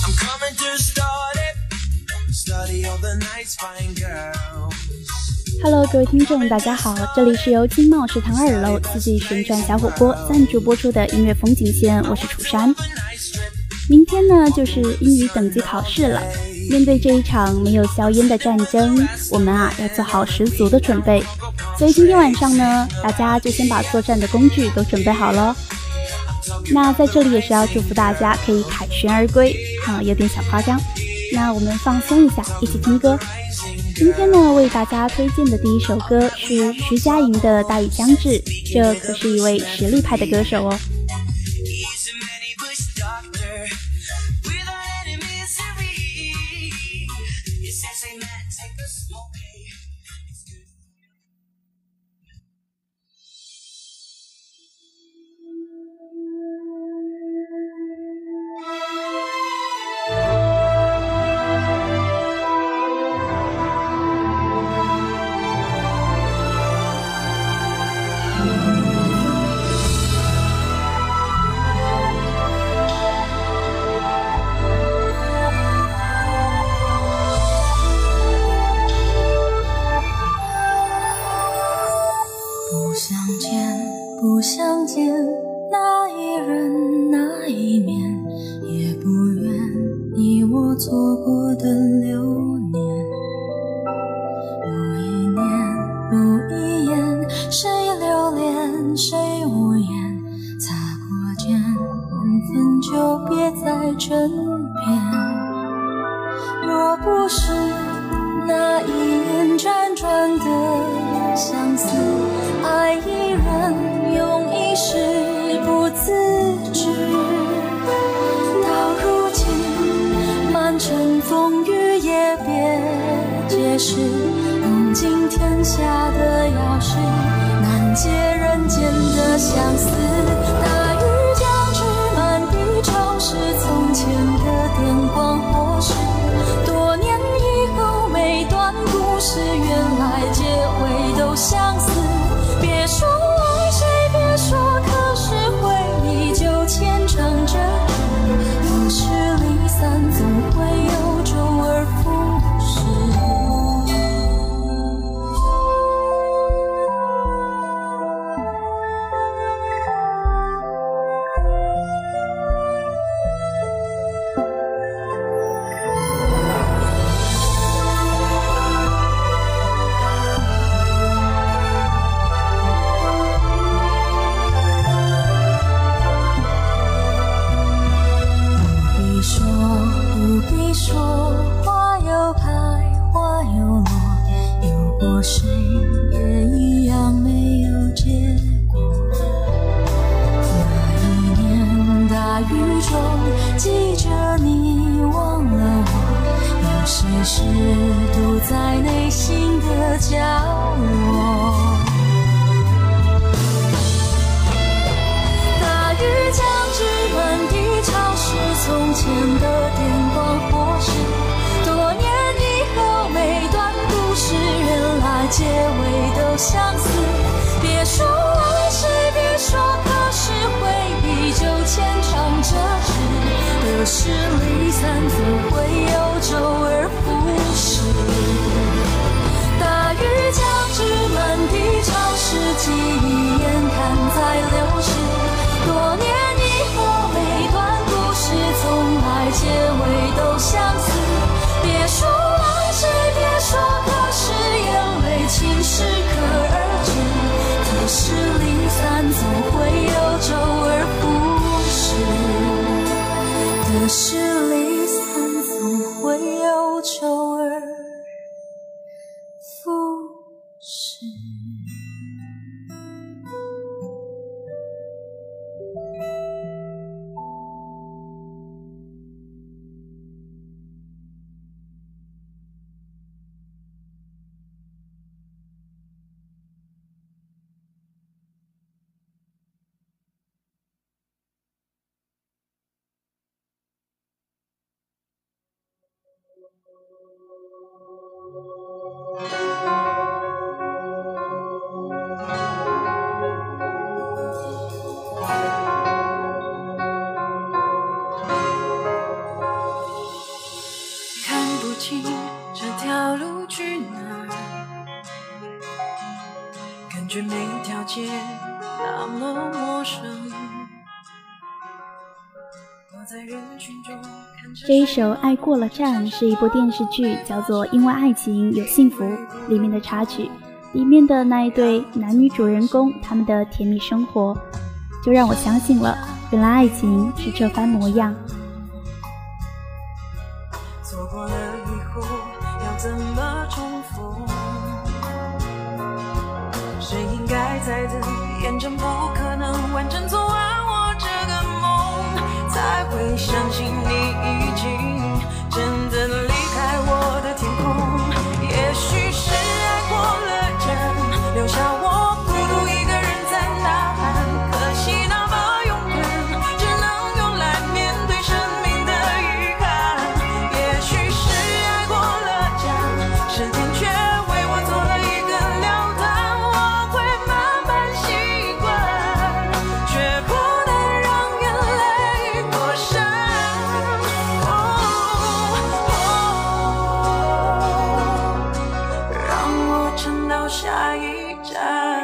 I'm coming to start it. Study all the nice fine girls. Hello，各位听众，大家好，这里是由金茂食堂二楼四季旋转小火锅赞助播出的音乐风景线，我是楚山。明天呢，就是英语等级考试了。面对这一场没有硝烟的战争，我们啊要做好十足的准备。所以今天晚上呢，大家就先把作战的工具都准备好了。那在这里也是要祝福大家可以凯旋而归，啊，有点小夸张。那我们放松一下，一起听歌。今天呢，为大家推荐的第一首歌是徐佳莹的《大雨将至》，这可是一位实力派的歌手哦。不相见那一人那一面也不怨你我错过的流年。某一年某一眼谁留恋谁无言擦过肩缘分就别再争辩。若不是那一眼辗转的相思是用尽天下的药若是离散，总会有周而复始？大雨将至，满地潮湿，记忆眼看在流失。多年以后，每段故事，从来结尾都相似。是觉每条街那么陌生。这一首《爱过了站》是一部电视剧，叫做《因为爱情有幸福》里面的插曲，里面的那一对男女主人公他们的甜蜜生活，就让我相信了，原来爱情是这番模样。再等，验证不可能完整做完我这个梦，才会相信你已经下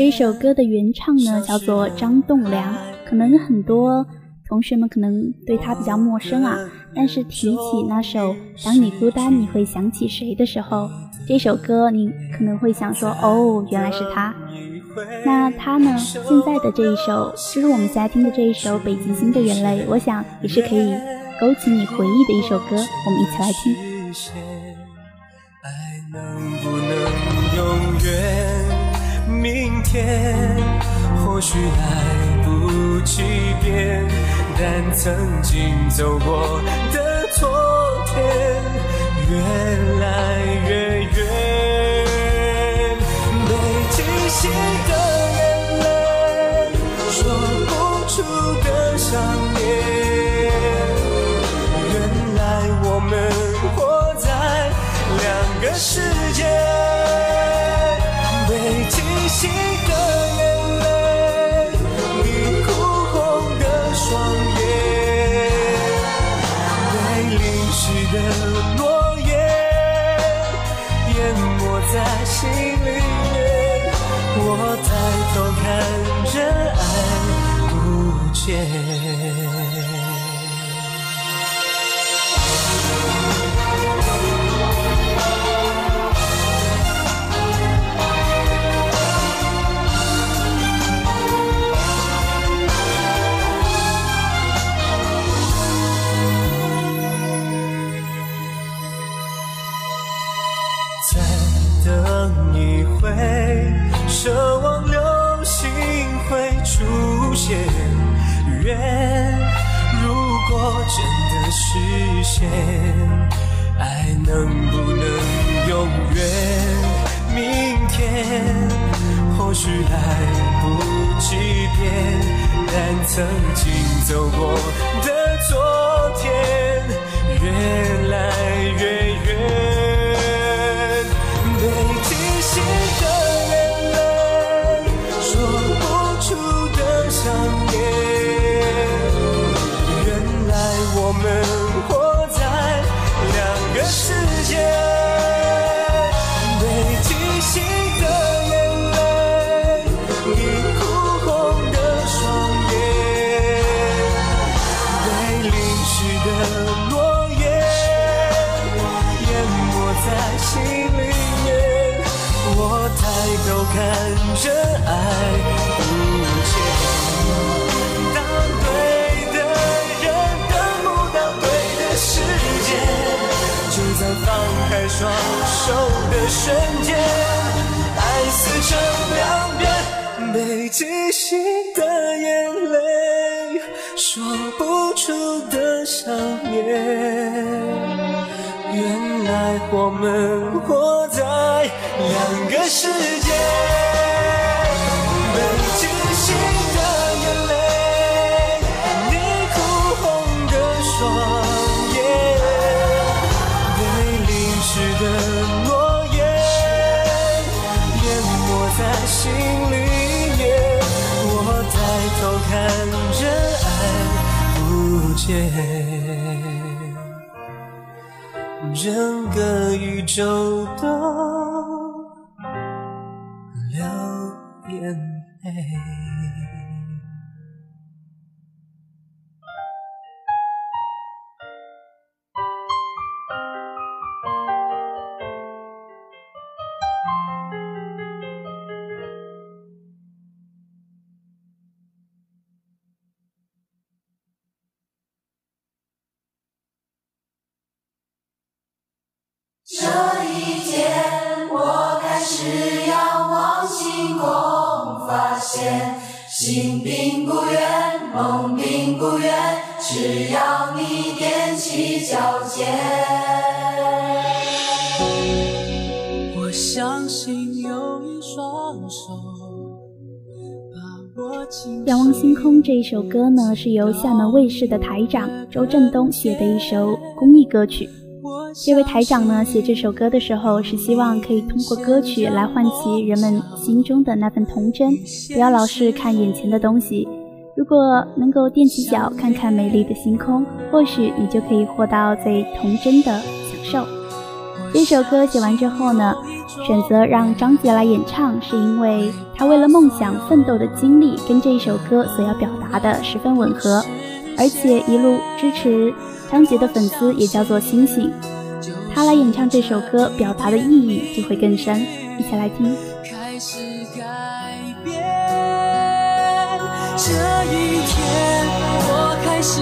这首歌的原唱呢叫做张栋梁，可能很多同学们可能对他比较陌生啊，但是提起那首《当你孤单你会想起谁》的时候，这首歌你可能会想说，哦，原来是他。那他呢，现在的这一首，就是我们现在听的这一首《北极星的眼泪》，我想也是可以勾起你回忆的一首歌，我们一起来听。爱能不能永远？天，或许来不及变，但曾经走过的昨天越来越远，被惊醒的眼泪，说不出的想念。原来我们活在两个世界。我抬头看着爱不见。奢望流星会出现，愿如果真的实现，爱能不能永远？明天或许来不及变，但曾经走过的昨天，越都看着爱不见当对的人等不到对的时间就在放开双手的瞬间爱撕成两边北极星的眼泪说不出的想念。我们活在两个世界，被惊醒的眼泪，你哭红的双眼，被淋湿的诺言，淹没在心里面。我抬头看着爱不见。整个宇宙都流眼泪。心并不远，梦并不远，只要你踮起脚尖。我相信有一双手仰望星空这一首歌呢，是由厦门卫视的台长周振东写的一首公益歌曲。这位台长呢，写这首歌的时候是希望可以通过歌曲来唤起人们心中的那份童真，不要老是看眼前的东西。如果能够踮起脚看看美丽的星空，或许你就可以获到最童真的享受。这首歌写完之后呢，选择让张杰来演唱，是因为他为了梦想奋斗的经历跟这一首歌所要表达的十分吻合，而且一路支持张杰的粉丝也叫做星星。他来演唱这首歌，表达的意义就会更深。一起来听。开始改变，这一天，我开始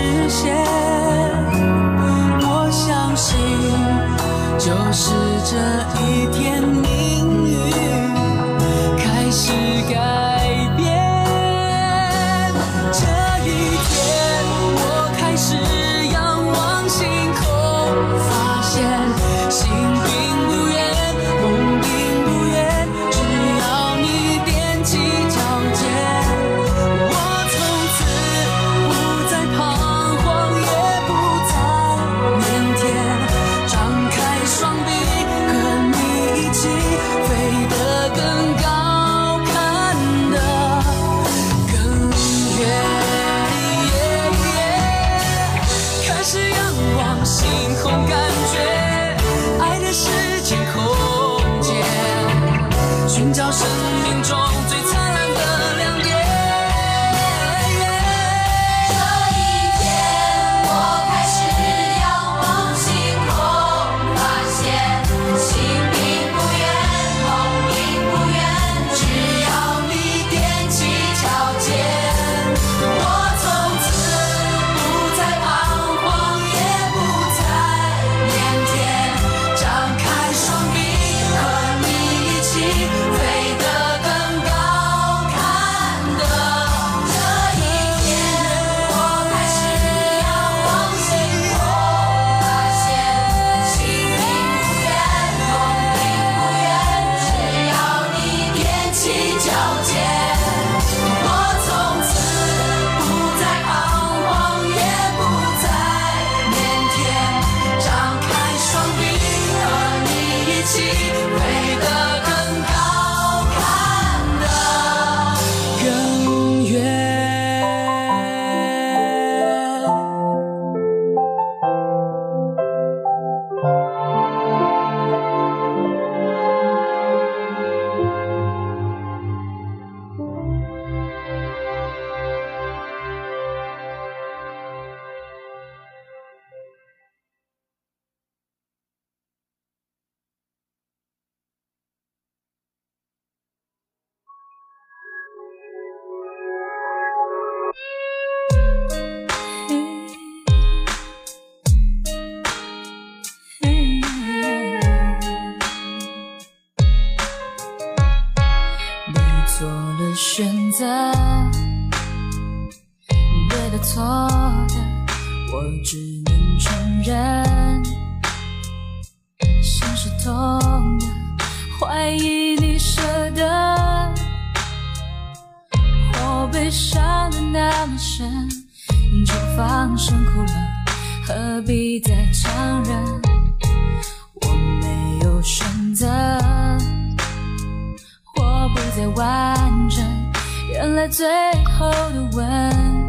实现我相信就是这一天怀疑你舍得，我被伤的那么深，就放声哭了，何必再强忍？我没有选择。我不再完整，原来最后的吻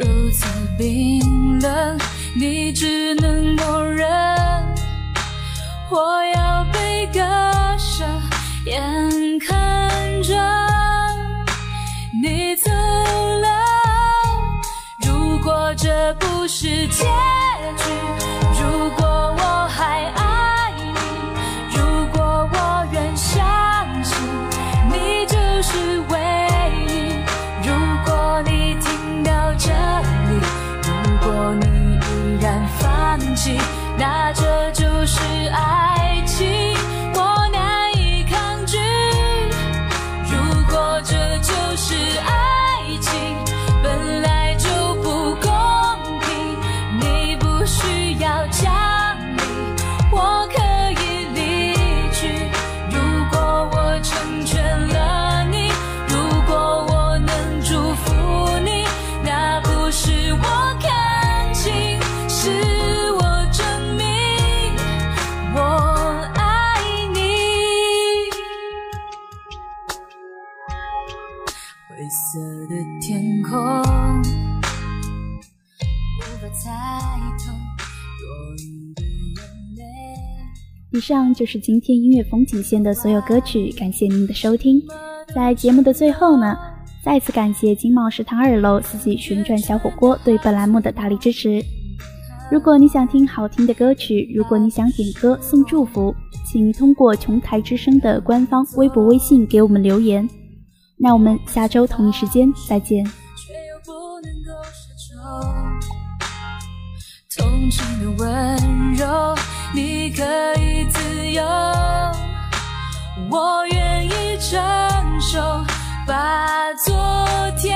如此冰冷，你只能默认。我要割舍，眼看着你走了。如果这不是天是我看清，是我证明我爱你。灰色的天空。以上就是今天音乐风景线的所有歌曲，感谢您的收听。在节目的最后呢，再次感谢金茂食堂二楼四季旋转小火锅对本栏目的大力支持。如果你想听好听的歌曲，如果你想点歌送祝福，请通过琼台之声的官方微博、微信给我们留言。那我们下周同一时间再见。同情的温柔，你可以自由，我愿意承受，把昨天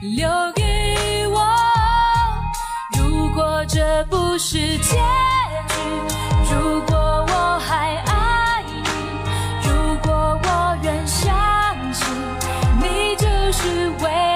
留给我。如果这不是结局，如果我还爱你，如果我愿相信，你就是唯一。